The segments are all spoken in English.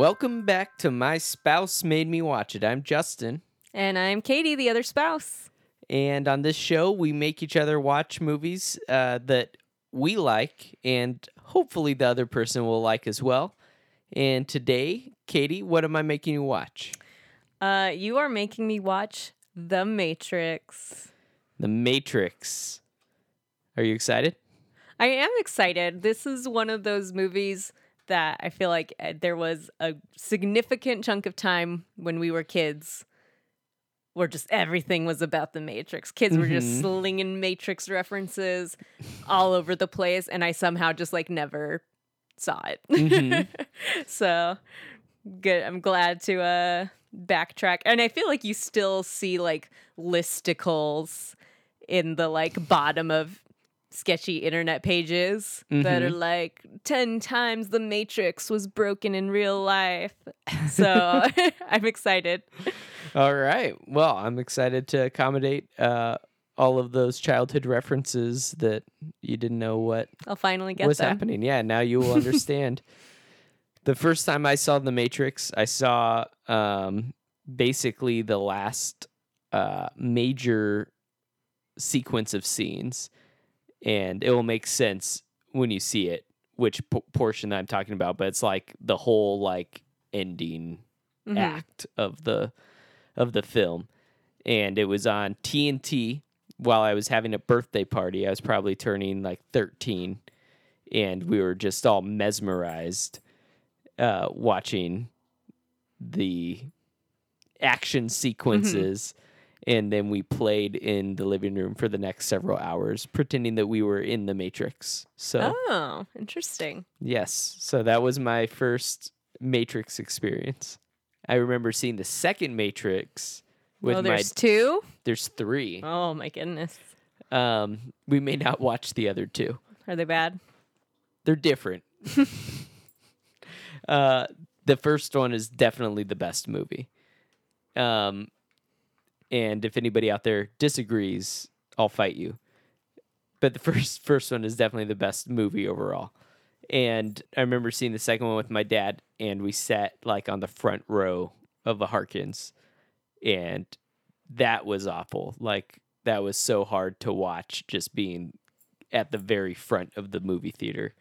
Welcome back to My Spouse Made Me Watch It. I'm Justin. And I'm Katie, the other spouse. And on this show, we make each other watch movies uh, that we like, and hopefully the other person will like as well. And today, Katie, what am I making you watch? Uh, you are making me watch The Matrix. The Matrix. Are you excited? I am excited. This is one of those movies that I feel like uh, there was a significant chunk of time when we were kids where just everything was about the Matrix. Kids were just Mhm. slinging Matrix references all over the place, and I somehow just like never saw it. Mhm. so good. I'm glad to uh backtrack, and I feel like you still see like listicles in the like bottom of sketchy internet pages that are Mhm. like 10 times the matrix was broken in real life so i'm excited All right. Well, I'm excited to accommodate uh, all of those childhood references that you didn't know what i'll finally get what's happening. Yeah, now you will understand. the first time I saw The Matrix, I saw um, basically the last uh, major sequence of scenes, and it will make sense when you see it which p- portion I'm talking about. But it's like the whole like ending Mhm. act of the of the film and it was on TNT while I was having a birthday party. I was probably turning like 13 and we were just all mesmerized uh watching the action sequences and then we played in the living room for the next several hours pretending that we were in the matrix. So, oh interesting Yes. So that was my first Matrix experience. I remember seeing the second Matrix with oh my two there's 3. oh my goodness Um we may not watch the other two. are they bad They're different. uh the first one is definitely the best movie. Um and if anybody out there disagrees, I'll fight you. But the first first one is definitely the best movie overall. And I remember seeing the second one with my dad, and we sat like on the front row of the Harkins, and that was awful. Like that was so hard to watch, just being at the very front of the movie theater.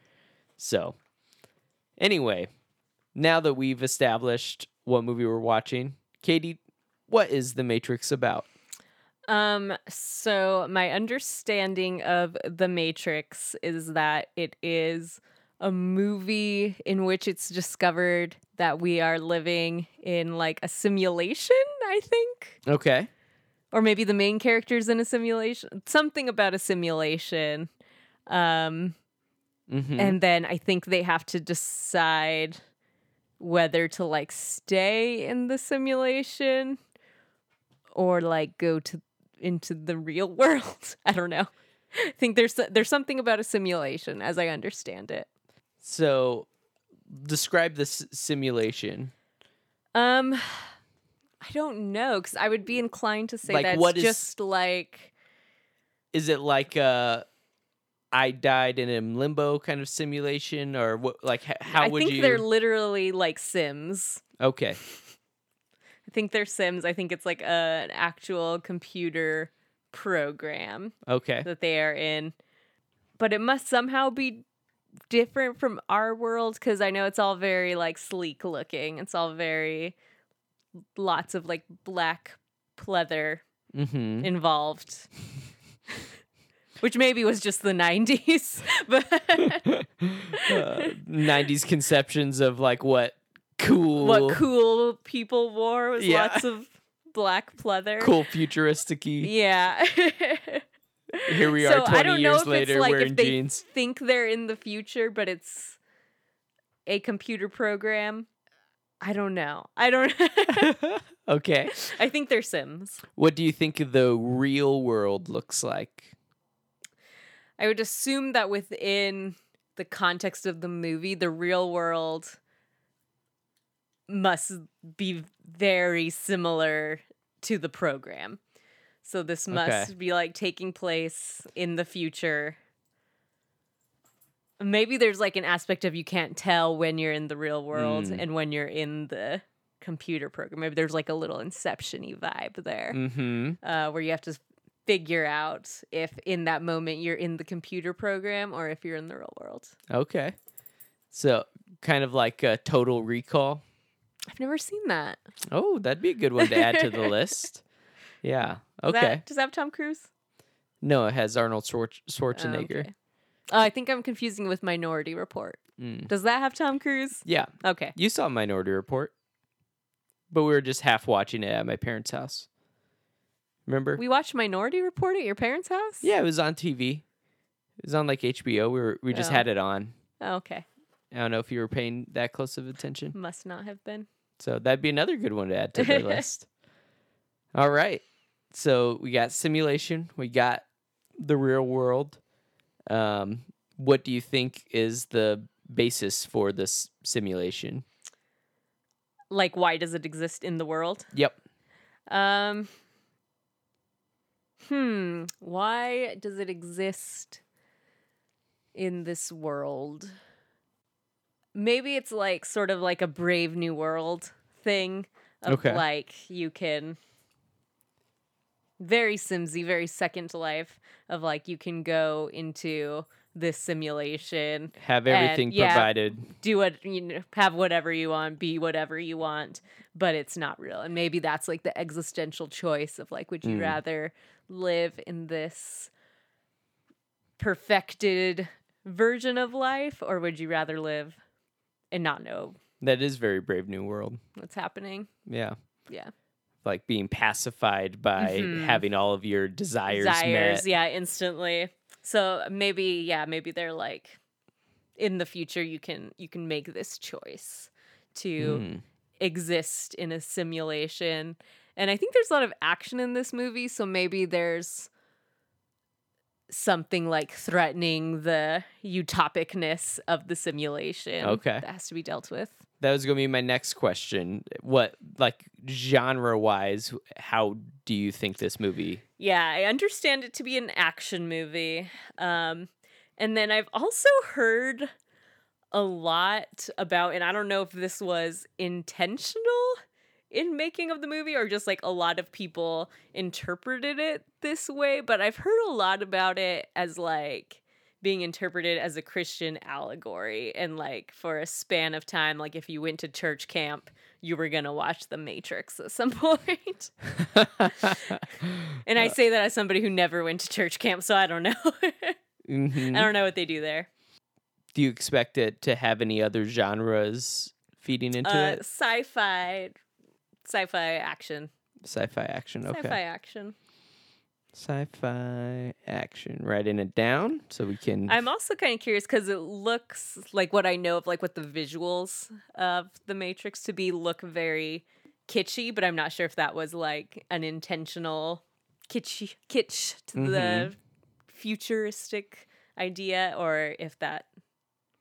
So, anyway, now that we've established what movie we're watching, Katie, what is The Matrix about? Um, so my understanding of The Matrix is that it is a movie in which it's discovered that we are living in like a simulation, I think. Okay. Or maybe the main character's in a simulation. Something about a simulation. Um, Mm-hmm. and then I think they have to decide whether to like stay in the simulation or like go to into the real world. I don't know. I think there's there's something about a simulation as I understand it. so, describe this simulation. Um I don't know cuz I would be inclined to say Like, that's what is- just like Is it like uh I died in a limbo kind of simulation, or what? Like, how I would you I think they're literally like sims. Okay. I think they're sims. I think it's like a, an actual computer program. Okay. that they are in. But it must somehow be different from our world because I know it's all very like sleek looking. It's all very lots of like black pleather Mm-hmm. involved. Which maybe was just the 90s. But uh, 90s conceptions of like what cool, what cool people wore was Yeah. lots of black pleather. cool futuristic Yeah. Here we So are 20 I don't know years if later it's like wearing if they jeans. think they're in the future, but it's a computer program. I don't know. I don't. okay. I think they're Sims. What do you think the real world looks like? I would assume that within the context of the movie, the real world must be very similar to the program. So this must Okay. be like taking place in the future. maybe there's like an aspect of you can't tell when you're in the real world Mm. and when you're in the computer program. Maybe there's like a little inception-y vibe there. Mm-hmm. uh, where you have to figure out if in that moment you're in the computer program or if you're in the real world. Okay. So kind of like a total recall. I've never seen that. Oh, that'd be a good one to add to the list. Yeah. Does Okay. that- does that have Tom Cruise? No, it has Arnold Schwar- Oh, Schwarzenegger. okay. Oh, I think I'm confusing it with Minority Report. Mm. Does that have Tom Cruise? Yeah. Okay. You saw Minority Report, but we were just half watching it at my parents' house. Remember? We watched Minority Report at your parents' house? yeah, it was on TV. It was on like HBO. We were we just Oh. had it on. Oh, okay. I don't know if you were paying that close of attention. Must not have been. So that'd be another good one to add to the list. All right. So we got simulation. We got the real world. Um, what do you think is the basis for this simulation? Like, why does it exist in the world? Yep. Um. Hmm. Why does it exist in this world? Maybe it's like sort of like a brave new world thing of Okay. like you can very simsy, very second life of like you can go into this simulation Have And, everything yeah. provided. do what you know, have whatever you want, be whatever you want, but it's not real. And maybe that's like the existential choice of like, would you Mm. rather live in this perfected version of life, or would you rather live and not know That is very brave new world. what's happening? Yeah. Yeah, Like being pacified by Mhm. having all of your desires, desires, met. yeah, instantly. So maybe, yeah, maybe they're like, in the future, you can you can make this choice to. Mm. exist in a simulation. And I think there's a lot of action in this movie, so maybe there's something like threatening the utopicness of the simulation. Okay. That has to be dealt with. That was going to be my next question. What, like, genre wise, how do you think this movie? Yeah, I understand it to be an action movie. Um, and then I've also heard a lot about, and I don't know if this was intentional in making of the movie or just like a lot of people interpreted it this way, but I've heard a lot about it as like being interpreted as a Christian allegory and like for a span of time like if you went to church camp you were going to watch the matrix at some point and I say that as somebody who never went to church camp, so I don't know. Mhm. I don't know what they do there. Do you expect it to have any other genres feeding into Uh, it? sci-fi, sci-fi action, Sci-fi action. Okay. sci-fi action. Sci-fi action. Writing it down so we can. I'm also kind of curious because it looks like what I know of, like what the visuals of the Matrix to be look very kitschy, but I'm not sure if that was like an intentional kitschy kitsch to the Mhm. futuristic idea, or if that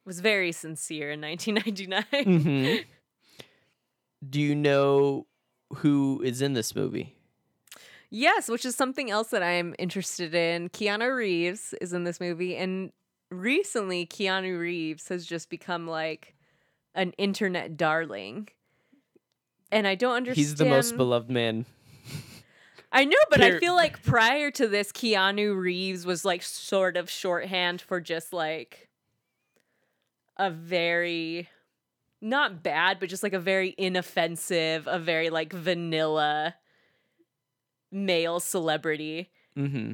was very sincere in 1999. Mhm. Do you know who is in this movie? Yes, which is something else that I'm interested in. Keanu Reeves is in this movie, and recently Keanu Reeves has just become like an internet darling. And I don't understand. He's the most beloved man. I know, but I feel like prior to this, Keanu Reeves was like sort of shorthand for just like a very not bad, but just like a very inoffensive, a very like vanilla male celebrity. Mm-hmm.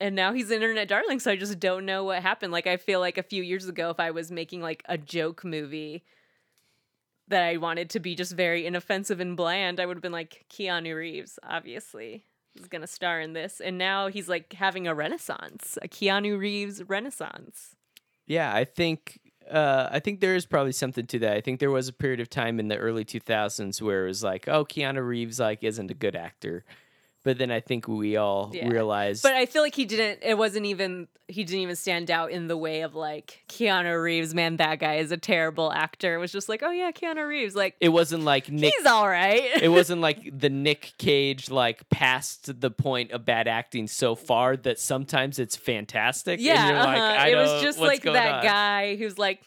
And now he's an internet darling, so I just don't know what happened. Like I feel like a few years ago, if I was making like a joke movie that I wanted to be just very inoffensive and bland, I would have been like Keanu Reeves, obviously. He's gonna star in this. And now he's like having a renaissance. A Keanu Reeves renaissance. Yeah, I think uh, I think there is probably something to that. I think there was a period of time in the early 2000s where it was like, oh, Keanu Reeves like isn't a good actor, but then I think we all Yeah. realized. But I feel like he didn't. It wasn't even. He didn't even stand out in the way of like Keanu Reeves. Man, that guy is a terrible actor. It was just like, oh yeah, Keanu Reeves. Like it wasn't like Nick. he's all right. it wasn't like the Nick Cage like past the point of bad acting so far that sometimes it's fantastic. yeah, and you're like, uh-huh. I it was just like that on? guy who's like,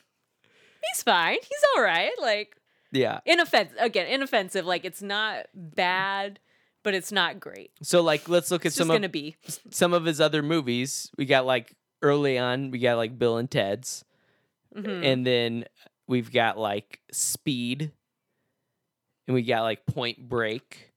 he's fine. He's all right. Like Yeah. inoffensive. Again, inoffensive. Like it's not bad, but it's not great. So like, let's look at It's some of gonna be. some of his other movies. We got like early on, we got like Bill and Ted's, Mhm. and then we've got like Speed, and we got like Point Break.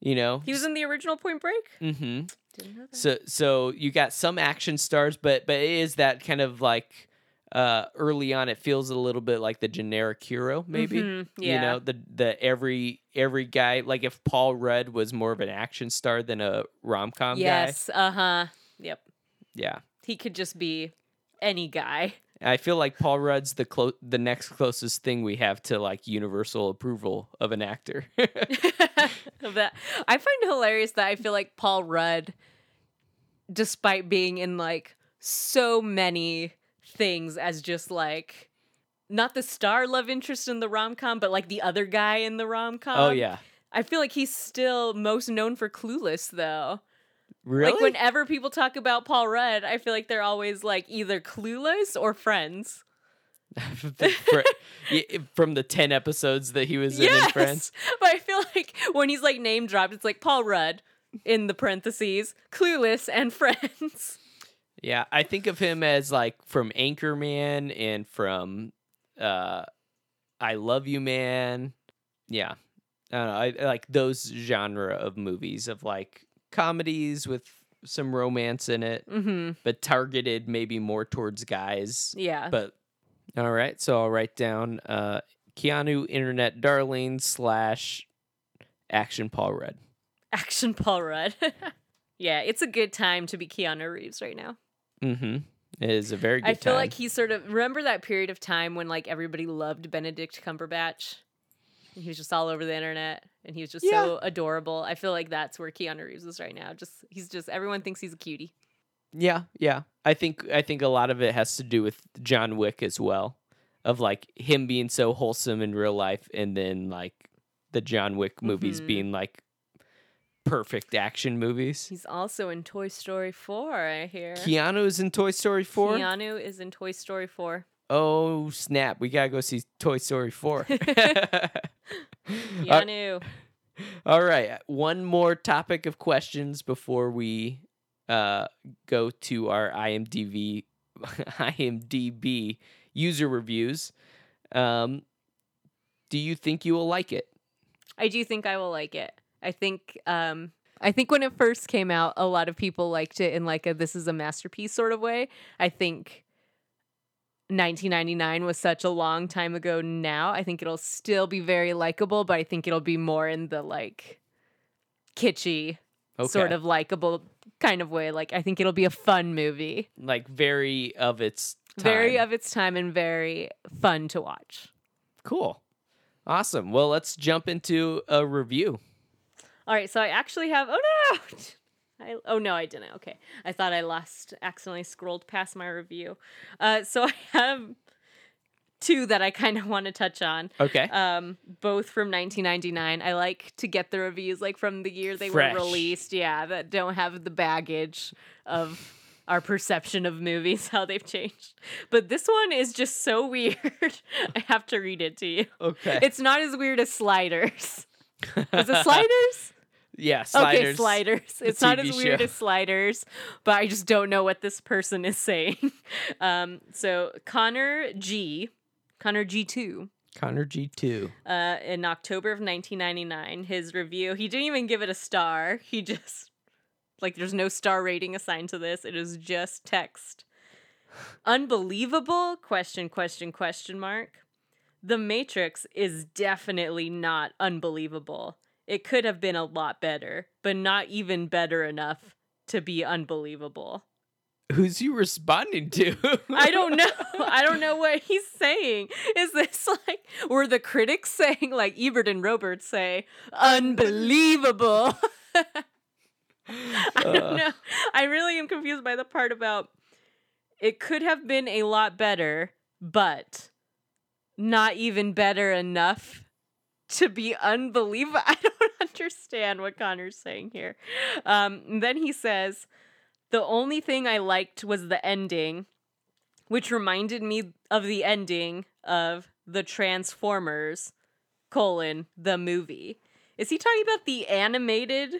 You know, He was in the original Point Break. mm-hmm. Didn't know that. So so you got some action stars, but but it is that kind of like uh early on it feels a little bit like the generic hero, maybe. Mhm, Yeah. You know, the the every every guy like if Paul Rudd was more of an action star than a rom com yes. Uh huh. Yep. Yeah. He could just be any guy. I feel like Paul Rudd's the clo- the next closest thing we have to like universal approval of an actor. that. I find it hilarious that I feel like Paul Rudd, despite being in like so many things as just like not the star love interest in the rom com, but like the other guy in the rom com. oh yeah. I feel like he's still most known for Clueless though. Really? Like whenever people talk about Paul Rudd, I feel like they're always like either Clueless or Friends. From the 10 episodes that he was in in Friends. But I feel like when he's like name dropped, it's like Paul Rudd in the parentheses, Clueless and Friends. Yeah, I think of him as like from Anchorman and from uh I Love You Man. Yeah. I don't know. I, I like those genre of movies of like comedies with some romance in it, Mm-hmm. but targeted maybe more towards guys. Yeah. But all right, so I'll write down uh Keanu Internet Darling slash Action Paul Rudd. Action Paul Rudd. yeah, it's a good time to be Keanu Reeves right now. Mm-hmm. It is a very good I feel time. like he sort of remember that period of time when like everybody loved Benedict Cumberbatch. He was just all over the internet and he was just so adorable. I feel like that's where Keanu Reeves is right now. Just he's just everyone thinks he's a cutie. Yeah, yeah. I think I think a lot of it has to do with John Wick as well, of like him being so wholesome in real life, and then like the John Wick movies Mhm. being like perfect action movies. He's also in Toy Story 4, I hear. Keanu is in Toy Story Four. Keanu is in Toy Story 4. Oh snap! We gotta go see Toy Story Four. Uh, Keanu. all right, one more topic of questions before we uh, go to our IMDb IMDb user reviews. Um, do you think you will like it? I do think I will like it. I think um I think when it first came out, a lot of people liked it in like a this is a masterpiece sort of way. I think 1999 was such a long time ago now. I think it'll still be very likable, but I think it'll be more in the like kitschy sort of likable kind of way. Like I think it'll be a fun movie. like very of its time. Very of its time and very fun to watch. cool. Awesome. Well, let's jump into a review. All right, so I actually have. Oh no! I, oh no, I didn't. Okay, I thought I lost. Accidentally scrolled past my review. Uh, so I have two that I kind of want to touch on. Okay. Um, both from 1999. I like to get the reviews like from the year they Fresh. were released. Yeah, that don't have the baggage of our perception of movies, how they've changed. But this one is just so weird. I have to read it to you. okay. It's not as weird as Sliders. Was it Sliders? Yeah, sliders. Okay, sliders. It's not as weird show. as sliders, but I just don't know what this person is saying. Um, so Connor G, Connor G two, Connor G two. uh, in October of 1999, his review. He didn't even give it a star. He just like there's no star rating assigned to this. It is just text. Unbelievable? Question question question mark. The Matrix is definitely not unbelievable. It could have been a lot better, but not even better enough to be unbelievable. Who's you responding to? I don't know. I don't know what he's saying. Is this like were the critics saying like Ebert and Roberts say unbelievable? I don't Uh. know. I really am confused by the part about it could have been a lot better, but not even better enough to be unbelievable. I don't understand what Connor's saying here. Um, then he says, The only thing I liked was the ending, which reminded me of the ending of the Transformers colon the movie. Is he talking about the animated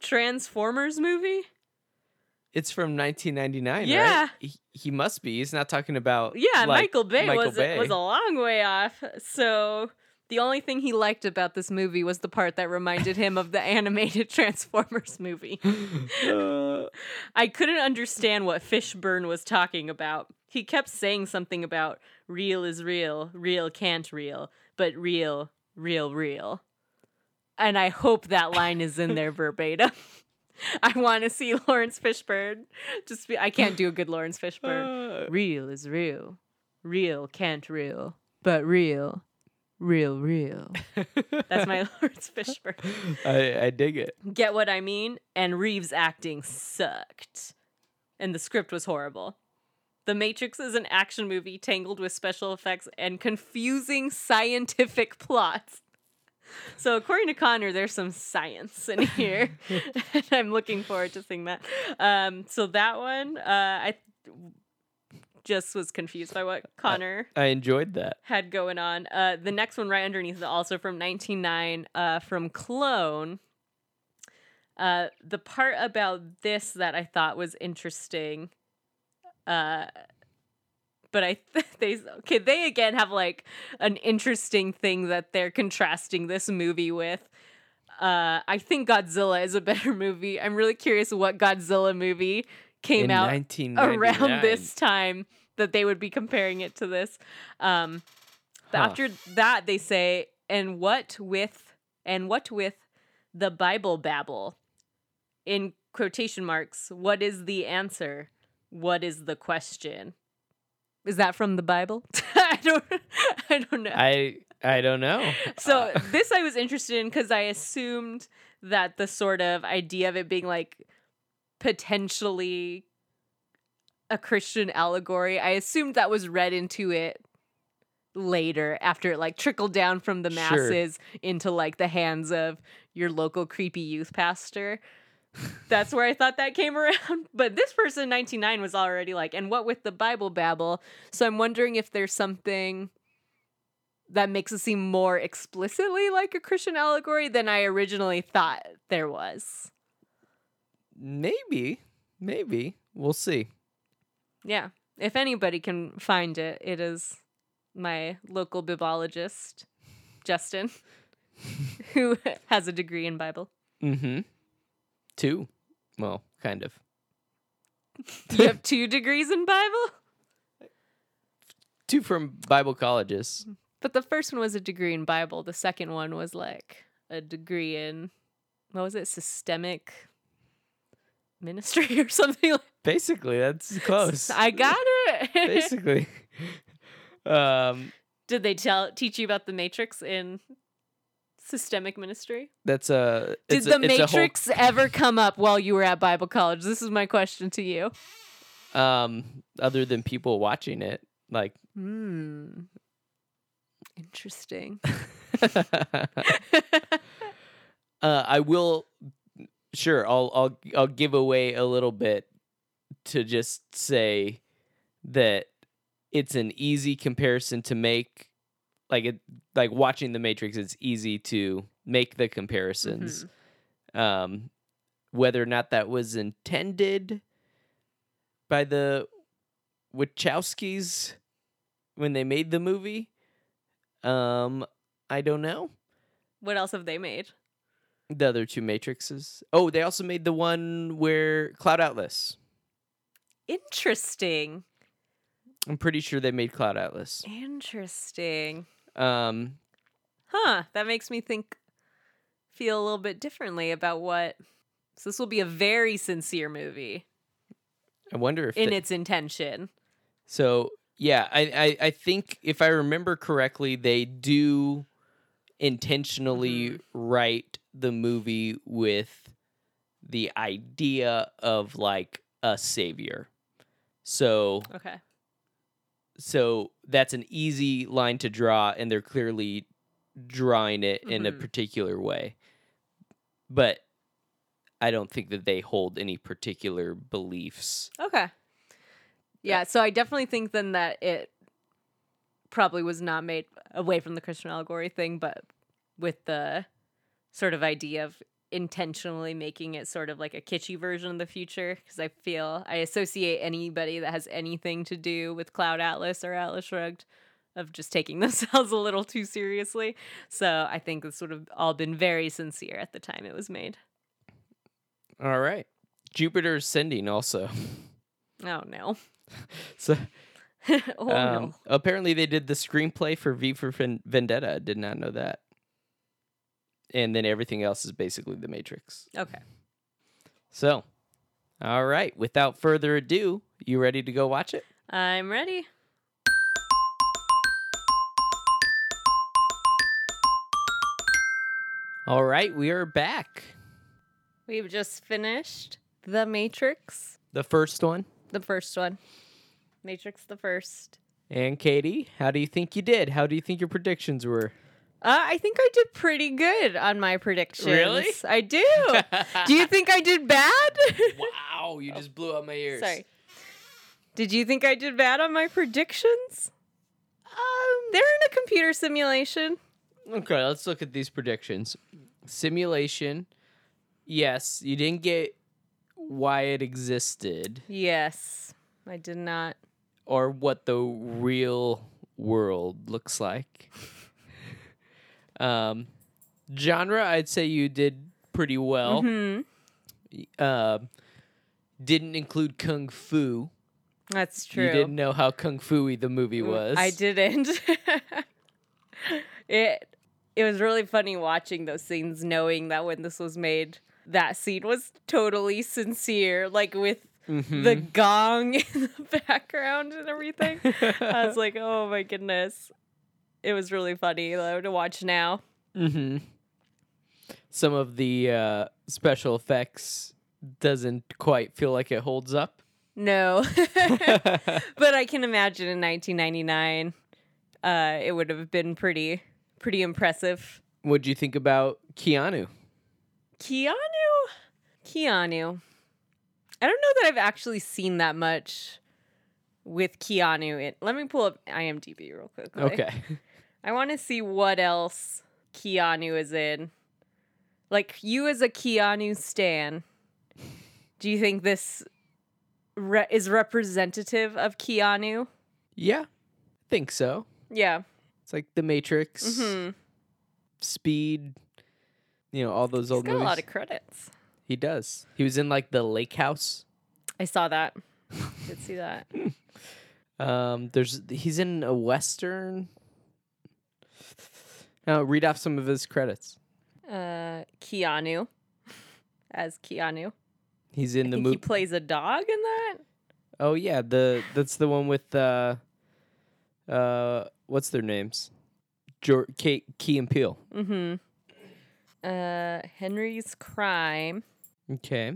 Transformers movie? It's from 1999, Yeah. right? He, he must be. He's not talking about Yeah, like, Michael Bay Michael was Bay. was a long way off. So the only thing he liked about this movie was the part that reminded him of the animated Transformers movie. Uh, I couldn't understand what Fishburne was talking about. He kept saying something about real is real, real can't real, but real, real, real. And I hope that line is in there verbatim. I want to see Laurence Fishburne. Just be, I can't do a good Laurence Fishburne. uh, Real is real. Real can't real. But real. Real, real. That's my Laurence Fishburne. I, I dig it. Get what I mean? And Reeves' acting sucked. And the script was horrible. The Matrix is an action movie tangled with special effects and confusing scientific plots. So, according to Connor, there's some science in here. and I'm looking forward to seeing that. Um, so, that one, uh, I just was confused by what Connor I enjoyed that. had going on. Uh, the next one right underneath is also from 1909 uh, from Clone. Uh, the part about this that I thought was interesting, uh, but I th- they okay they again have like an interesting thing that they're contrasting this movie with. Uh, I think Godzilla is a better movie. I'm really curious what Godzilla movie came In out around this time that they would be comparing it to this. Um, but Huh. after that, they say, "And what with and what with the Bible babble?" In quotation marks, what is the answer? What is the question? Is that from the Bible? I don't. I don't know. I I don't know. So Uh, this I was interested in because I assumed that the sort of idea of it being like potentially a Christian allegory, I assumed that was read into it later after it like trickled down from the Sure. masses into like the hands of your local creepy youth pastor. That's where I thought that came around. But this person, 99, was already like, and what with the Bible babble? So I'm wondering if there's something that makes it seem more explicitly like a Christian allegory than I originally thought there was. Maybe, maybe we'll see. Yeah. If anybody can find it, it is my local bibologist, Justin, who has a degree in Bible. Mm-hmm. Two. Well, kind of. Do you have two degrees in Bible? Two from Bible colleges. But the first one was a degree in Bible. The second one was like a degree in, what was it, systemic ministry or something like Basically, that's close. I got it. Basically. um, Did they tell teach you about the Matrix in systemic ministry? that's a. Did the a, a whole- Matrix ever come up while you were at Bible college? This is my question to you. um, other than people watching it, like. Hmm. Interesting. uh, I will. Sure, I'll I'll I'll give away a little bit to just say that it's an easy comparison to make. Like it, like watching The Matrix, it's easy to make the comparisons. Um, whether or not that was intended by the Wachowskis when they made the movie, um, I don't know. What else have they made? The other two Matrixes. Oh, they also made the one where Cloud Atlas. Interesting. I'm pretty sure they made Cloud Atlas. Interesting. Um, Huh. That makes me think, feel a little bit differently about what. So this will be a very sincere movie I wonder if in they- its intention. So yeah, I, I I think if I remember correctly, they do intentionally Mm-hmm. write the movie with the idea of like a savior. So Okay. so that's an easy line to draw and they're clearly drawing it in a Mhm. particular way. But I don't think that they hold any particular beliefs. Okay. Yeah, so I definitely think then that it probably was not made away from the Christian allegory thing, but with the sort of idea of intentionally making it sort of like a kitschy version of the future. Because I feel I associate anybody that has anything to do with Cloud Atlas or Atlas Shrugged of just taking themselves a little too seriously. So I think this would have all been very sincere at the time it was made. All right. Jupiter ascending also. Oh no. So oh um, no. apparently they did the screenplay for V for Vendetta. I did not know that. And then everything else is basically The Matrix. Okay. So, all right. Without further ado, you ready to go watch it? I'm ready. All right, we are back. We've just finished The Matrix, The first one. the first one. Matrix the first. And Katie, how do you think you did? How do you think your predictions were? Uh, I think I did pretty good on my predictions. Really? I do. do you think I did bad? wow, you just blew out my ears. Sorry. Did you think I did bad on my predictions? Um, they're in a computer simulation. Okay, let's look at these predictions. Simulation. Yes, you didn't get why it existed Yes, I did not. or what the real world looks like. Um, genre, I'd say you did pretty well. Hmm. Uh, didn't include kung fu. That's true. You didn't know how kung fu the movie was. I didn't. it it was really funny watching those scenes, knowing that when this was made, that scene was totally sincere, like with Mhm. the gong in the background and everything. I was like, oh my goodness. It was really funny though to watch now. Mm-hmm. Some of the uh, special effects doesn't quite feel like it holds up. No. but I can imagine in 1999, uh, it would have been pretty pretty impressive. What'd you think about Keanu? Keanu? Keanu. I don't know that I've actually seen that much with Keanu. In, let me pull up IMDb real quickly. Okay. I want to see what else Keanu is in. Like you as a Keanu stan, do you think this re- is representative of Keanu? Yeah, think so. Yeah. It's like The Matrix, hmm Speed, you know, all those He's old got movies. a lot of credits. he does. He was in like The Lake House. I saw that. Did see that. Um, there's he's in a western. Now read off some of his credits. Uh, Keanu as Keanu. He's in I the think he movie. plays a dog in that. oh yeah, the that's the one with uh, uh, what's their names? Jor- Kate, Key and Peele. Mm-hmm. Uh, Henry's crime. Okay.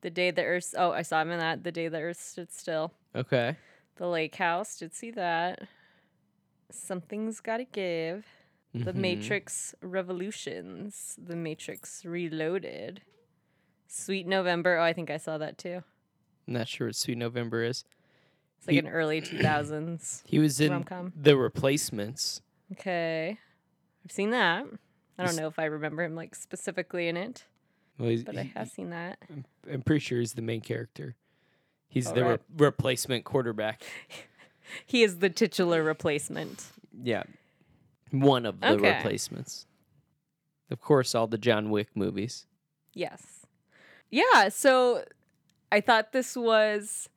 The day the earth. Oh, I saw him in that. The day the earth stood still. Okay. The lake house. Did see that. Something's gotta give. The Mhm. Matrix Revolutions. The Matrix Reloaded. Sweet November. Oh, I think I saw that too. I'm Not sure what Sweet November is. It's like He- an early 2000s. He was in Rom-com. The Replacements. Okay. I've seen that. I don't know if I remember him like specifically in it, Well, he's, but I have seen that. I'm pretty sure he's the main character. He's All the right. re- replacement quarterback. He is the titular replacement. Yeah. One of the Okay. replacements. Of course, all the John Wick movies. Yes. Yeah, so I thought this was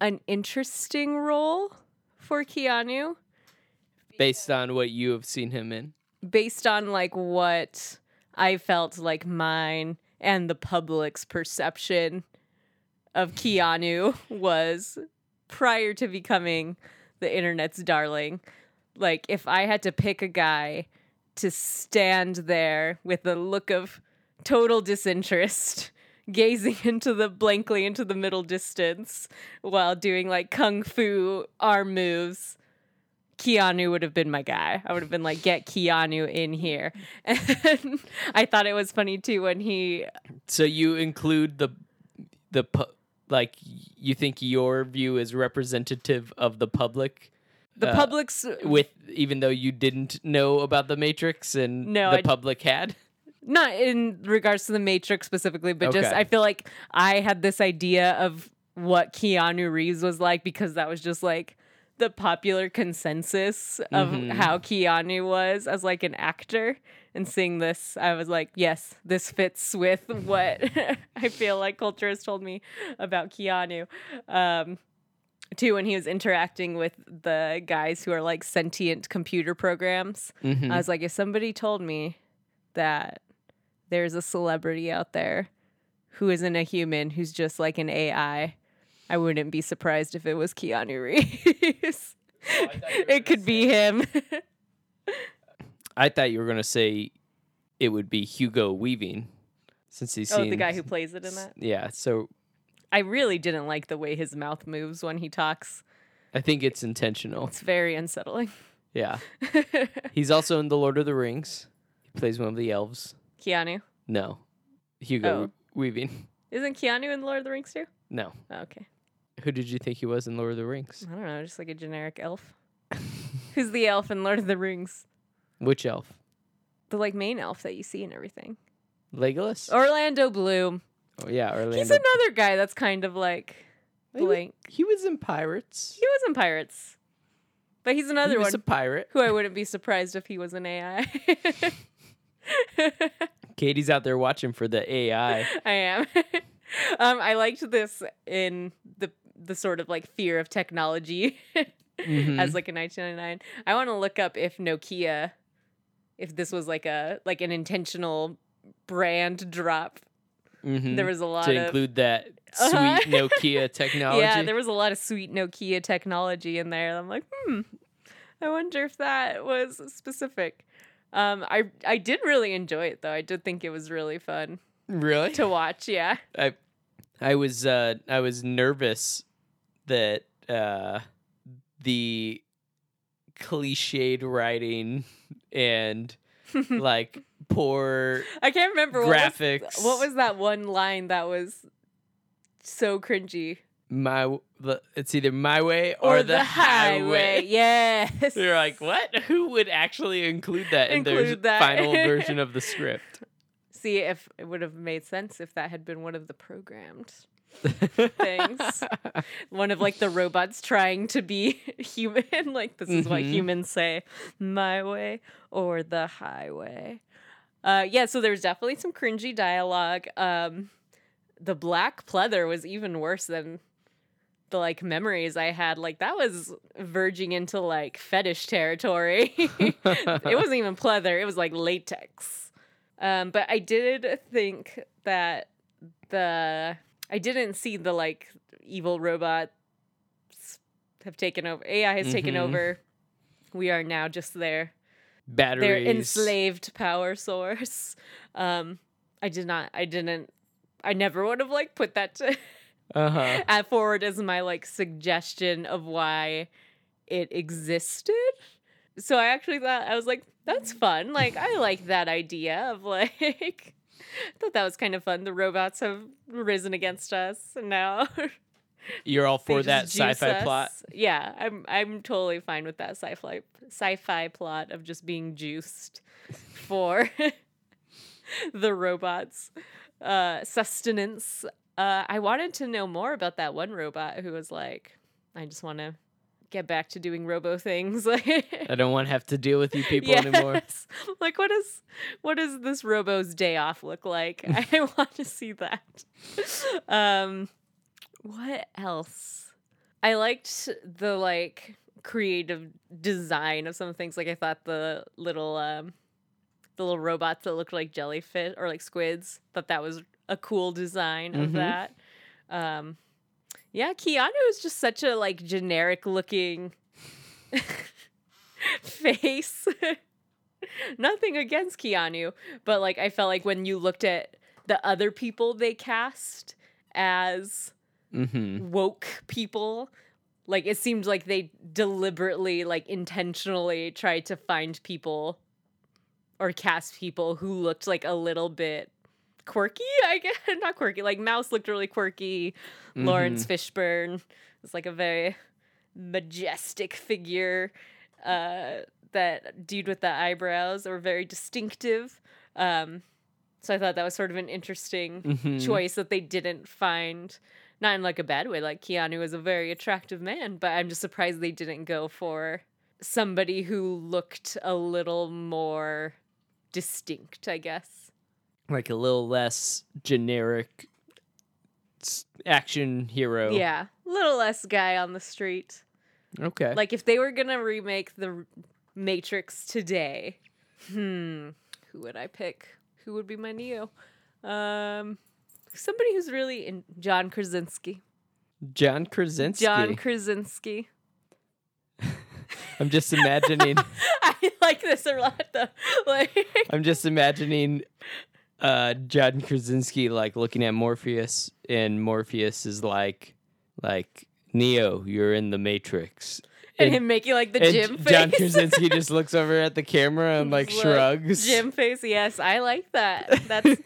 an interesting role for Keanu Based on what you have seen him in. based on like what I felt like mine and the public's perception of Keanu was prior to becoming the internet's darling. Like if I had to pick a guy to stand there with a look of total disinterest gazing into the blankly into the middle distance while doing like kung fu arm moves. Keanu would have been my guy. I would have been like, get Keanu in here. And I thought it was funny too when he So you include the the like you think your view is representative of the public the Uh, public's with even though you didn't know about the Matrix and No, the I- public had. not in regards to the Matrix specifically, but just I feel like I had this idea of what Keanu Reeves was like because that was just like the popular consensus of Mhm. how Keanu was as like an actor. And seeing this, I was like, yes, this fits with what I feel like culture has told me about Keanu. Um, too, when he was interacting with the guys who are like sentient computer programs. Mhm. I was like, if somebody told me that there's a celebrity out there who isn't a human, who's just like an AI, I wouldn't be surprised if it was Keanu Reeves. Oh, thought you were it could be him. I thought you were gonna say it would be Hugo Weaving, since he's oh, the guy who plays it in that. Yeah, so I really didn't like the way his mouth moves when he talks. I think it's intentional. It's very unsettling. Yeah, he's also in the Lord of the Rings. He plays one of the elves. Keanu. No, Hugo Oh. Weaving. Isn't Keanu in the Lord of the Rings too? No, Oh, okay. who did you think he was in Lord of the Rings? I don't know, just like a generic elf. Who's the elf in Lord of the Rings? Which elf? The like main elf that you see and everything. Legolas. Orlando Bloom. Oh yeah, Orlando. He's another guy that's kind of like He was- blank. He was in Pirates. He was in Pirates, but he's another he was one a pirate. who I wouldn't be surprised if he was an AI. Katie's out there watching for the AI. I am. um, I liked this in the the sort of like fear of technology Mhm. as like a 1999. I want to look up if Nokia, if this was like a like an intentional brand drop. Mhm. There was a lot to of include that sweet Uh-huh. Nokia technology. Yeah, there was a lot of sweet Nokia technology in there. I'm like, hmm, I wonder if that was specific. Um, I I did really enjoy it though. I did think it was really fun really. to watch. Yeah, I I was uh I was nervous that uh the cliched writing and like poor I can't remember what was, graphics what was that one line that was so cringy my it's either my way or, the, highway. Yes, You're like, what? Who would actually include that in their that. final version of the script? See if it would have made sense if that had been one of the programmed things. one of like the robots trying to be human. like this is what Mhm. humans say, my way or the highway. Uh, yeah, so there's definitely some cringy dialogue. Um, the black pleather was even worse than the like memories I had. Like that was verging into like fetish territory. it wasn't even pleather; it was like latex. Um, but I did think that the I didn't see the like evil robots have taken over. AI has taken Mhm. over. We are now just their Batteries. their enslaved power source. Um, I did not. I didn't. I never would have like put that to Uh-huh. at forward as my like suggestion of why it existed. So I actually thought I was like, that's fun. Like I like that idea of like I thought that was kind of fun. The robots have risen against us and now You're all for that sci-fi plot. Yeah, I'm I'm totally fine with that sci-fi sci-fi plot of just being juiced for the robots uh sustenance. Uh I wanted to know more about that one robot who was like I just want to get back to doing robo things. I don't want to have to deal with you people anymore. Like what is what does this robo's day off look like? I want to see that. Um what else? I liked the like creative design of some things. Like I thought the little um the little robots that looked like jellyfish or like squids, thought that was a cool design of Mhm. that. Um yeah, Keanu is just such a like generic looking face. Nothing against Keanu, but like I felt like when you looked at the other people they cast as Mm-hmm. woke people. Like it seemed like they deliberately, like intentionally tried to find people or cast people who looked like a little bit quirky, I guess. Not quirky. Like Mouse looked really quirky. Laurence Fishburne was like a very majestic figure. Uh, that dude with the eyebrows are very distinctive. Um, so I thought that was sort of an interesting Mhm. choice that they didn't find. Not in like a bad way. Like Keanu is a very attractive man, but I'm just surprised they didn't go for somebody who looked a little more distinct, I guess. Like a little less generic action hero. Yeah, little less guy on the street. Okay. Like if they were gonna remake the Matrix today, hmm, who would I pick? Who would be my Neo? Um, somebody who's really in John Krasinski. John Krasinski. John Krasinski. I'm just imagining. I like this a lot though. Like I'm just imagining uh, John Krasinski like looking at Morpheus, and Morpheus is like, like Neo, you're in the Matrix. and him making like the and Jim face. John Krasinski just looks over at the camera and like shrugs. Jim face. Yes, I like that. That's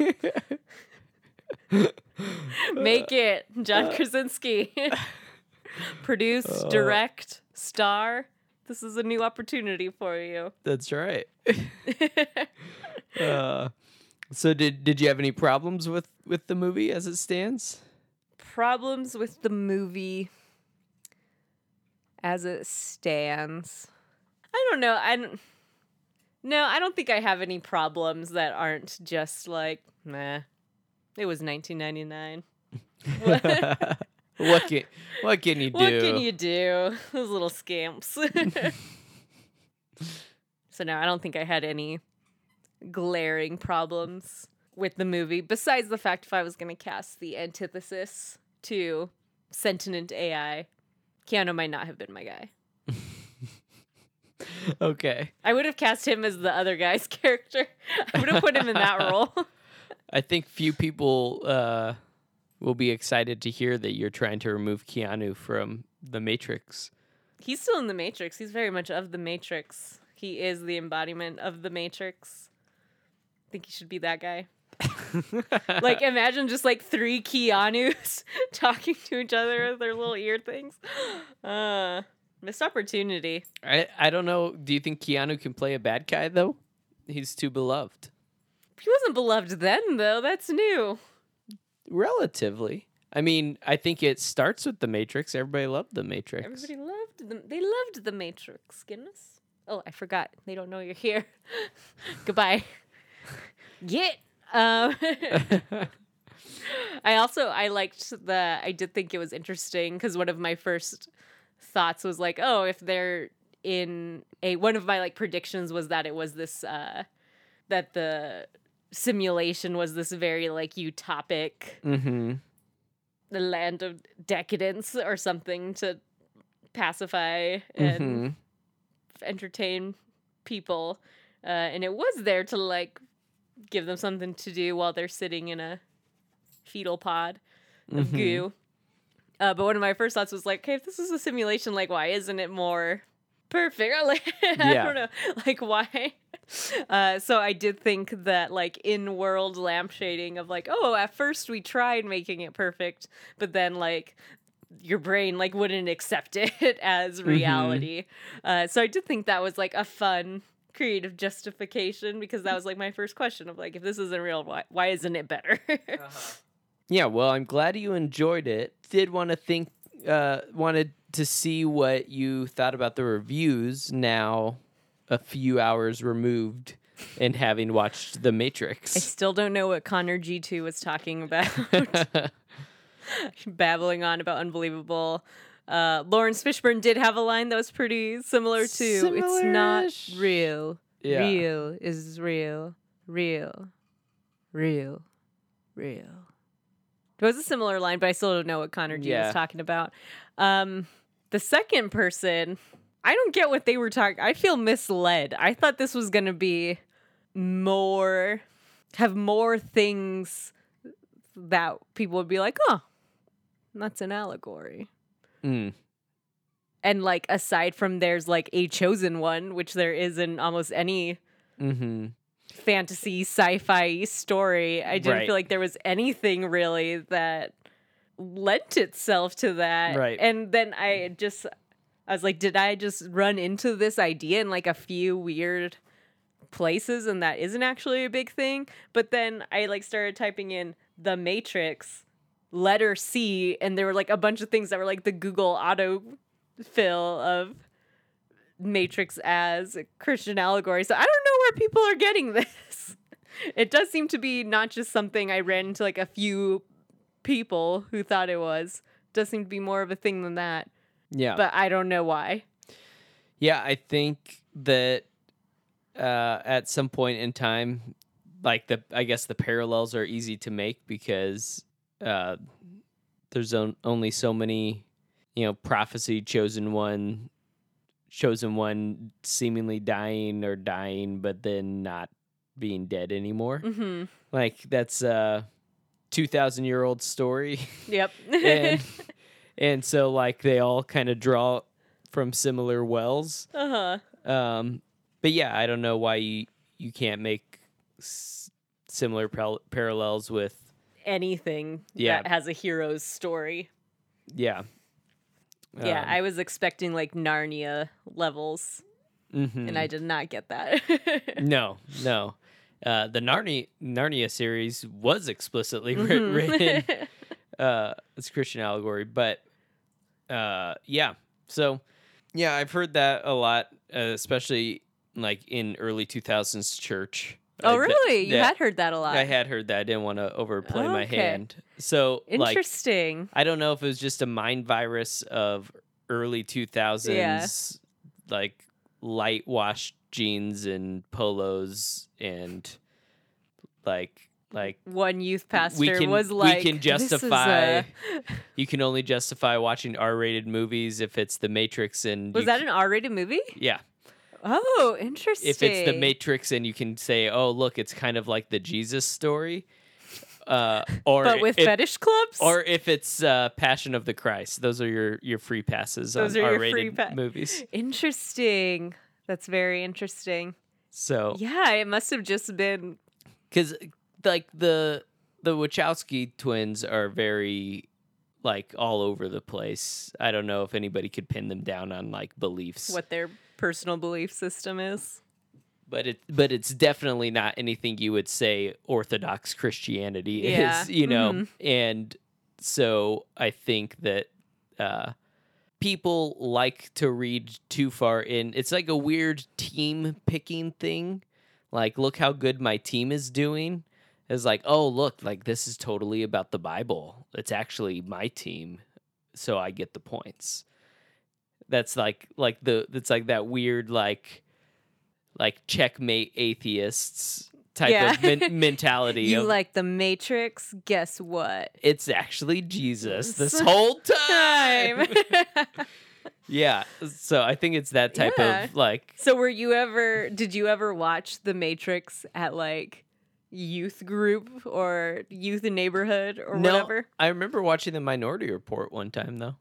make it John Krasinski. Produce, Uh. direct, star. This is a new opportunity for you. That's right. uh, so did did you have any problems with with the movie as it stands? Problems with the movie as it stands. I don't know. I don't, no, I don't think I have any problems that aren't just like, meh. It was 1999. what can what can you do? What can you do? Those little scamps. so no, I don't think I had any glaring problems with the movie, besides the fact if I was going to cast the antithesis to sentient AI, Keanu might not have been my guy. Okay. I would have cast him as the other guy's character. I would have put him in that role. I think few people uh, will be excited to hear that you're trying to remove Keanu from the Matrix. He's still in the Matrix. He's very much of the Matrix. He is the embodiment of the Matrix. I think he should be that guy. like imagine just like three Keanu's talking to each other with their little ear things. Uh missed opportunity. I I don't know. Do you think Keanu can play a bad guy though? He's too beloved. He wasn't beloved then though. That's new. Relatively. I mean, I think it starts with the Matrix. Everybody loved the Matrix. Everybody loved them. They loved the Matrix. Goodness. Oh, I forgot. They don't know you're here. Goodbye. Get. Um, I also I liked the. I did think it was interesting because one of my first thoughts was like, oh, if they're in a one of my like predictions was that it was this uh that the simulation was this very like utopic mm-hmm. the land of decadence or something to pacify and Mm-hmm. entertain people uh, and it was there to like give them something to do while they're sitting in a fetal pod of Mhm. goo uh, but one of my first thoughts was like okay if this is a simulation like why isn't it more perfect like i Yeah. don't know like why uh, so i did think that like in world lampshading of like oh at first we tried making it perfect but then like your brain like wouldn't accept it as Mm-hmm. reality uh, so i did think that was like a fun creative justification because that was like my first question of like if this isn't real why, why isn't it better Yeah, well, I'm glad you enjoyed it. Did want to think, uh, wanted to see what you thought about the reviews now, a few hours removed, and having watched The Matrix. i still don't know what connor g2 was talking about babbling on about unbelievable. Uh, Laurence Fishburne did have a line that was pretty similar to "It's not real. Yeah. Real is real. Real, real, real." It was a similar line, but I still don't know what Connor G Yeah. was talking about. Um, the second person, I don't get what they were talking. I feel misled. I thought this was gonna be more, have more things that people would be like, "Oh, that's an allegory." Mm. And like aside from there's like a chosen one, which there is in almost any Mm-hmm. fantasy sci-fi story. I didn't Right. feel like there was anything really that lent itself to that. Right. And then I just I was like, did I just run into this idea in like a few weird places and that isn't actually a big thing? But then I like started typing in the Matrix letter C and there were like a bunch of things that were like the Google auto fill of Matrix as a Christian allegory. So I don't know where people are getting this. It does seem to be not just something I ran into like a few people who thought it was. Does seem to be more of a thing than that. Yeah. But I don't know why. Yeah, I think that uh, at some point in time, like the I guess the parallels are easy to make because uh, there's on, only so many, you know, prophecy chosen one, chosen one seemingly dying or dying, but then not being dead anymore. Mm-hmm. Like that's uh, 2,000 year old story. Yep. and, and so, like, they all kind of draw from similar wells. Uh huh. Um, but yeah, I don't know why you, you can't make s- similar parallels with anything yeah. that has a hero's story. Yeah. Yeah, um, I was expecting like Narnia levels, mm-hmm. and I did not get that. no, no. Uh, the Narnia Narnia series was explicitly Mhm. written uh, it's Christian allegory, but uh, yeah. So yeah, I've heard that a lot, uh, especially like in early two thousands church. oh, th- really? you that- had heard that a lot. I had heard that. I didn't want to overplay my Okay. hand. So like Interesting. I don't know if it was just a mind virus of early 2000s, like light washed jeans and polos and like like One youth pastor we can was we like, can justify a-" you can only justify watching R-rated movies if it's The Matrix and Was that c- an R-rated movie? yeah Oh, interesting. if it's The Matrix and you can say oh look it's kind of like the Jesus story uh or but with if, fetish clubs, or if it's uh, Passion of the Christ, those are your your free passes Those on are your free R-rated pa- movies. interesting. That's very interesting. So, Yeah, it must have just been. because like the the Wachowski twins are very like all over the place. I don't know if anybody could pin them down on like beliefs, what their personal belief system is. but it but it's definitely not anything you would say Orthodox Christianity Yeah, is, you know. mhm. And so I think that uh people like to read too far in. It's like a weird team picking thing. Like, look how good my team is doing. It's like, oh, look, like this is totally about the Bible. It's actually my team, so I get the points. That's like like the it's like that weird like like checkmate atheists type Yeah. of men- mentality. You of, like the Matrix? Guess what? it's actually Jesus this whole time. Yeah, so I think it's that type Yeah. of like so, were you ever? Did you ever watch the Matrix at like youth group or youth neighborhood or no. whatever? I remember watching the Minority Report one time though.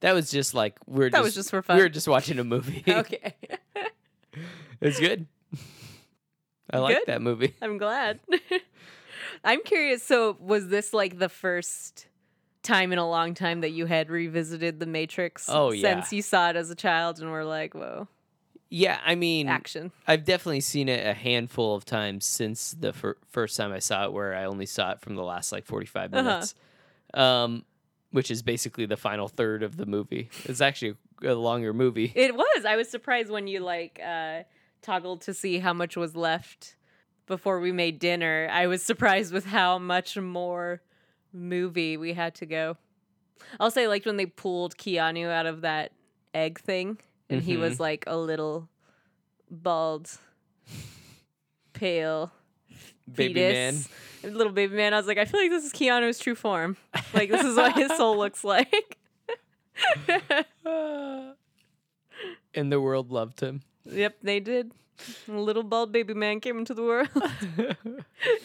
that was just like we're That just, was just for fun we were just watching a movie. okay, it's good. I like Good. that movie. I'm glad. I'm curious. So, was this like the first time in a long time that you had revisited the Matrix? Oh, yeah. since you saw it as a child and were like, "Whoa, Yeah, I mean, action!" I've definitely seen it a handful of times since the fir- first time I saw it, where I only saw it from the last like 45 Uh-huh. minutes, um, which is basically the final third of the movie. It's actually a longer movie. It was. I was surprised when you like uh, toggled to see how much was left before we made dinner. I was surprised with how much more movie we had to go. Also, I liked when they pulled Keanu out of that egg thing, and he was mm-hmm. like a little bald, pale Baby man. fetus, a little baby man. I was like, I feel like this is Keanu's true form. Like this is what his soul looks like. and the world loved him. Yep, they did. A little bald baby man came into the world.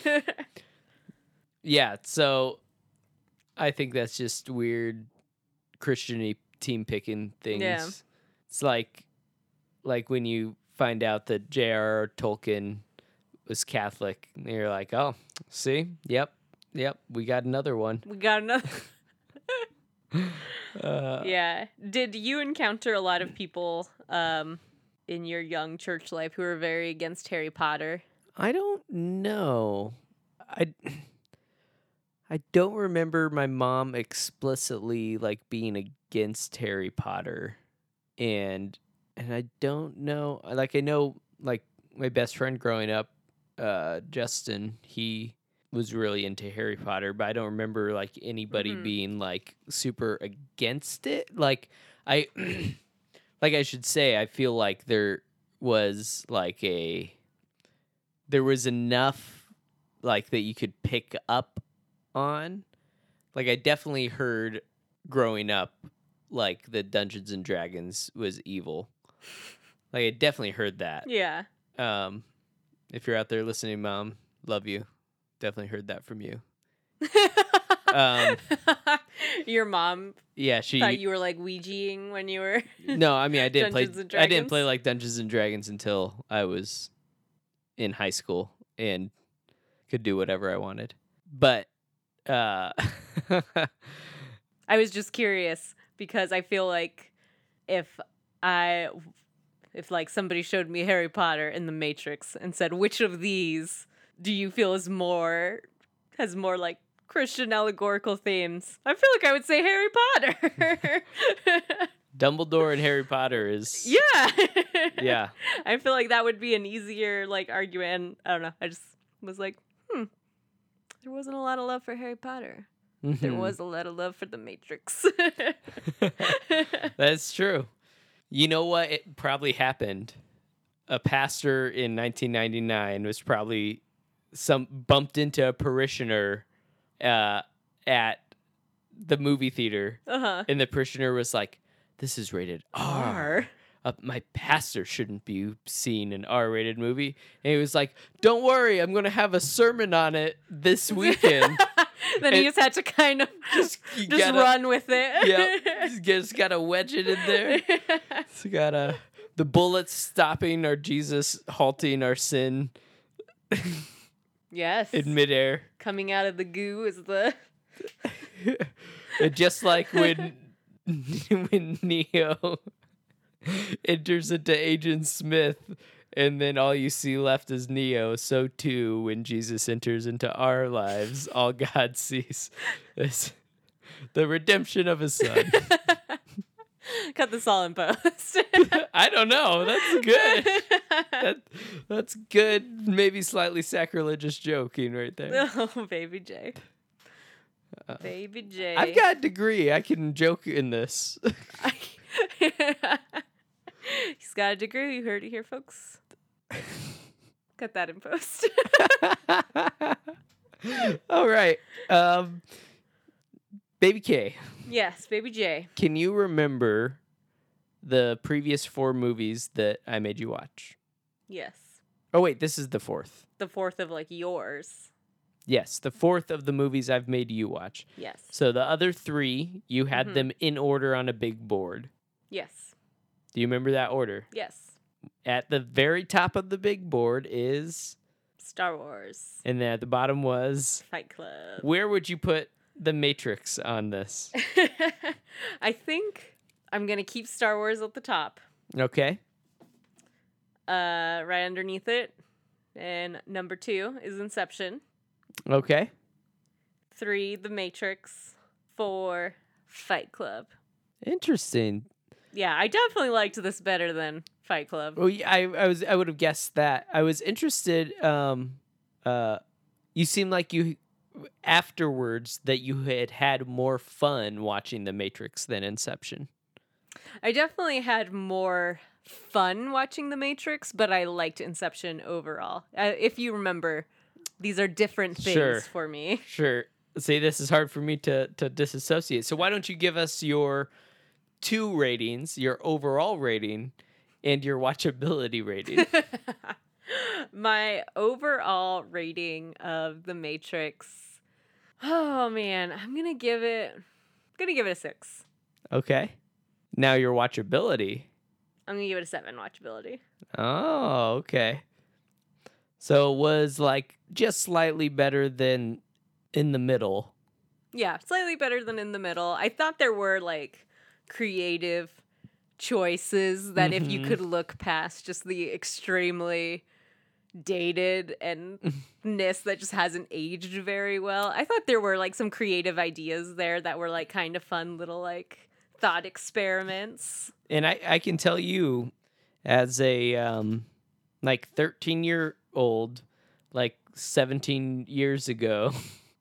yeah, so I think that's just weird Christian team picking things. Yeah. It's like like when you find out that J.R.R. Tolkien was Catholic, and you're like, oh, see, yep, yep, we got another one. We got another. Uh, yeah. Did you encounter a lot of people um, in your young church life who were very against Harry Potter? I don't know. I I don't remember my mom explicitly like being against Harry Potter. And and I don't know like I know like my best friend growing up uh Justin, he was really into Harry Potter, but I don't remember like anybody Mhm. being like super against it. Like I like I should say I feel like there was like a there was enough like that you could pick up on. Like I definitely heard growing up like the Dungeons and Dragons was evil. Like I definitely heard that. Yeah. Um if you're out there listening, mom, love you. Definitely heard that from you. Um, your mom Yeah, she thought you were like Ouijaing when you were. No, I mean I didn't play I didn't play like Dungeons and Dragons until I was in high school and could do whatever I wanted. But uh I was just curious because I feel like if I if like somebody showed me Harry Potter and the Matrix and said which of these do you feel is more has more like Christian allegorical themes? I feel like I would say Harry Potter. Dumbledore and Harry Potter is yeah. Yeah. I feel like that would be an easier like argument. And I don't know. I just was like, hmm. There wasn't a lot of love for Harry Potter. There Mhm. was a lot of love for the Matrix. That's true. You know what? It probably happened. A pastor in 1999 was probably some bumped into a parishioner uh, at the movie theater, uh huh. and the parishioner was like, "This is rated R. Uh, my pastor shouldn't be seeing an R-rated movie." And he was like, "Don't worry, I'm going to have a sermon on it this weekend." then he And- just had to kind of just just gotta- run with it. yeah, just, just gotta wedge it in there. So gotta the bullets stopping our Jesus halting our sin yes. in midair. Coming out of the goo is the just like when when Neo enters into Agent Smith and then all you see left is Neo, so too when Jesus enters into our lives, all God sees is the redemption of his son. cut this all in post. I don't know. That's good. that, that's good. Maybe slightly sacrilegious joking right there. oh, baby J. Uh, Baby J. I've got a degree. I can joke in this. He's got a degree. You heard it here, folks. Cut that in post. All right. Um, Baby K, yes, baby J. can you remember the previous four movies that I made you watch? Yes. Oh, wait, this is the fourth. The fourth of like yours. Yes, the fourth of the movies I've made you watch. Yes. So the other three, you had Mhm. them in order on a big board. Yes. Do you remember that order? Yes. At the very top of the big board is, Star Wars. and then at the bottom was, Fight Club. where would you put the Matrix on this? I think I'm gonna keep Star Wars at the top. Okay. Uh, right underneath it, and number two is Inception. Okay. Three, The Matrix. Four, Fight Club. Interesting. Yeah, I definitely liked this better than Fight Club. Well, yeah, I, I was I would have guessed that. I was interested. Um, uh, you seem like you afterwards that you had had more fun watching The Matrix than Inception. I definitely had more fun watching The Matrix, but I liked Inception overall. Uh, if you remember, these are different things Sure. for me. Sure. See, this is hard for me to to disassociate. So why don't you give us your two ratings, your overall rating, and your watchability rating? My overall rating of The Matrix Oh man, I'm gonna give it. I'm gonna give it a six. Okay. Now your watchability. I'm gonna give it a seven watchability. Oh, okay. So it was like just slightly better than in the middle. Yeah, slightly better than in the middle. I thought there were like creative choices that if you Mhm. could look past just the extremely dated and ness that just hasn't aged very well. I thought there were like some creative ideas there that were like kind of fun little like thought experiments. And I, I can tell you as a um like 13 year old like 17 years ago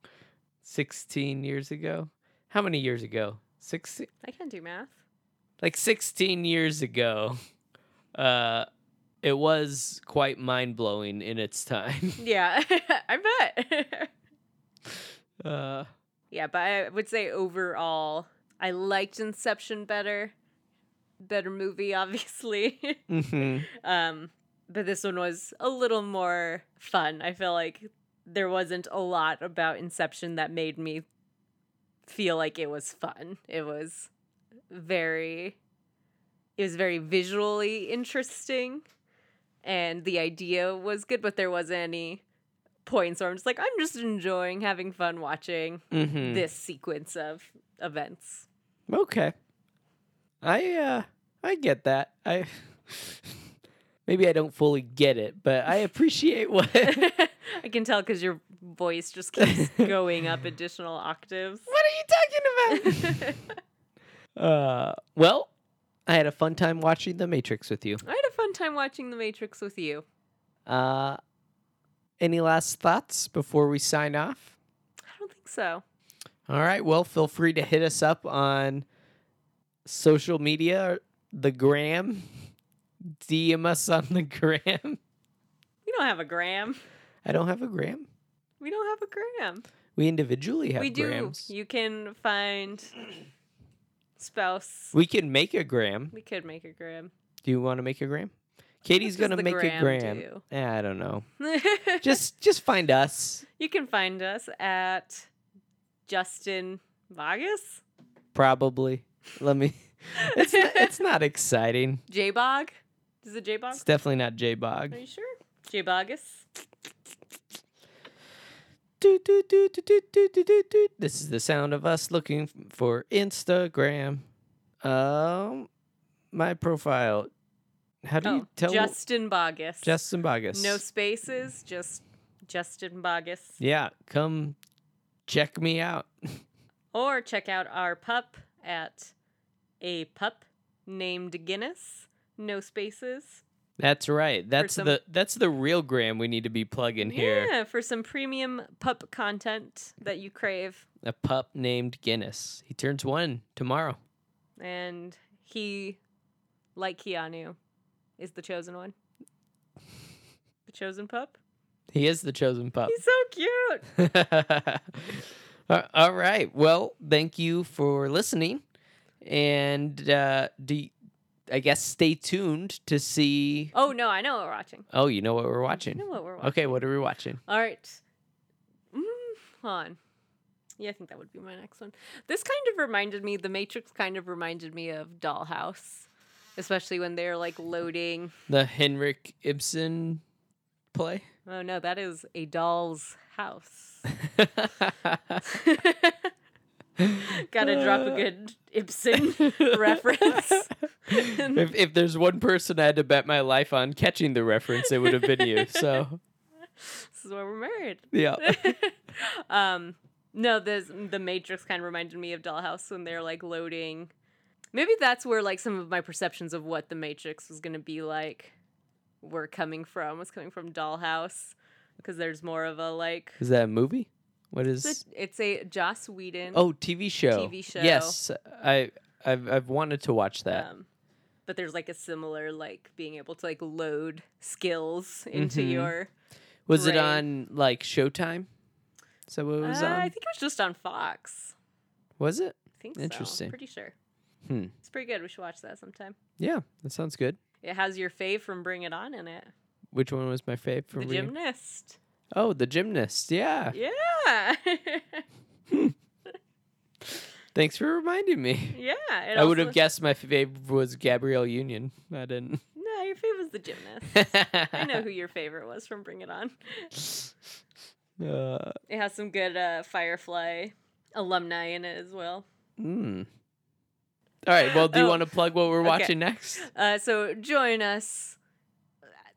16 years ago how many years ago 16 I can't do math. like 16 years ago uh it was quite mind-blowing in its time Yeah, I bet. uh yeah, but I would say overall, I liked Inception better. Better movie, obviously. mhm. um, but this one was a little more fun. I feel like there wasn't a lot about Inception that made me feel like it was fun. It was very it was very visually interesting and the idea was good, but there wasn't any points where I'm just like, I'm just enjoying having fun watching Mhm. this sequence of events. Okay. I uh I get that. I maybe I don't fully get it, but I appreciate what I can tell because your voice just keeps going up additional octaves. What are you talking about? uh well, I had a fun time watching The Matrix with you. I had a fun time watching The Matrix with you. Uh any last thoughts before we sign off? I don't think so. All right. Well, feel free to hit us up on social media, the gram. DM us on the gram. We don't have a gram. I don't have a gram. We don't have a gram. We individually have we do. grams. You can find spouse. We can make a gram. We could make a gram. Do you want to make a gram? Katie's gonna make gram a gram. Do? Yeah, I don't know. just just find us. You can find us at Justin Vargas. Probably. Let me. It's not, it's not exciting. J Bog. Is it J Bog? It's definitely not J Bog. Are you sure? J Bogus. This is the sound of us looking for Instagram. Um, my profile how do you Oh, tell? Justin Bogus. Justin Bogus. No spaces, just Justin Bogus. Yeah, come check me out. Or check out our pup at a pup named Guinness. No spaces. That's right. That's some- the that's the real gram we need to be plugging here. Yeah, for some premium pup content that you crave. A pup named Guinness. He turns one tomorrow. And he, like Keanu, is the chosen one. The chosen pup? He is the chosen pup. He's so cute. All right. Well, thank you for listening, and uh, do I guess stay tuned to see. Oh, no, I know what we're watching. Oh, you know what we're I watching. know what we're watching. Okay, what are we watching? All right. Mm, hold on. Yeah, I think that would be my next one. This kind of reminded me, The Matrix kind of reminded me of Dollhouse, especially when they're like loading. The Henrik Ibsen play. Oh no, that is a doll's house. Gotta drop a good Ibsen reference. if, if there's one person I had to bet my life on catching the reference, it would have been you. So, this is why we're married. yeah. um, no, this the Matrix kind of reminded me of Dollhouse when they're like loading. Maybe that's where like some of my perceptions of what the Matrix was gonna be like were coming from. Was coming from Dollhouse because there's more of a like. Is that a movie? What is? It's a, it's a Joss Whedon. Oh, TV show. TV show. Yes, I I've I've wanted to watch that. Um, but there's like a similar like being able to like load skills into Mhm. your. was it on like Showtime? So what it was Uh, on? I think it was just on Fox. was it? I think so. Interesting. Pretty sure. Hmm. It's pretty good. We should watch that sometime. Yeah, that sounds good. It has your fave from Bring It On in it. Which one was my fave from the reading? gymnast. Oh, the gymnast. Yeah. Yeah. Thanks for reminding me. Yeah, it I would have guessed my favorite was Gabrielle Union. I didn't. No, your favorite was the gymnast. I know who your favorite was from Bring It On. Uh, It has some good uh, Firefly alumni in it as well. mm. All right. Well, do you Oh, want to plug what we're okay. watching next? Uh, so join us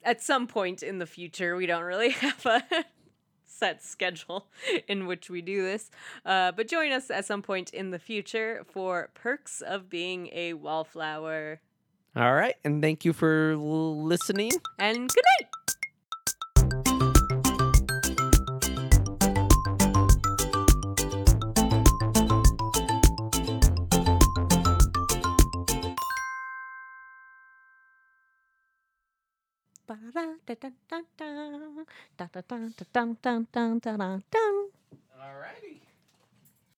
at some point in the future. We don't really have a set schedule in which we do this, uh, but join us at some point in the future for Perks of Being a Wallflower. All right. And thank you for l- listening. And good night. All righty.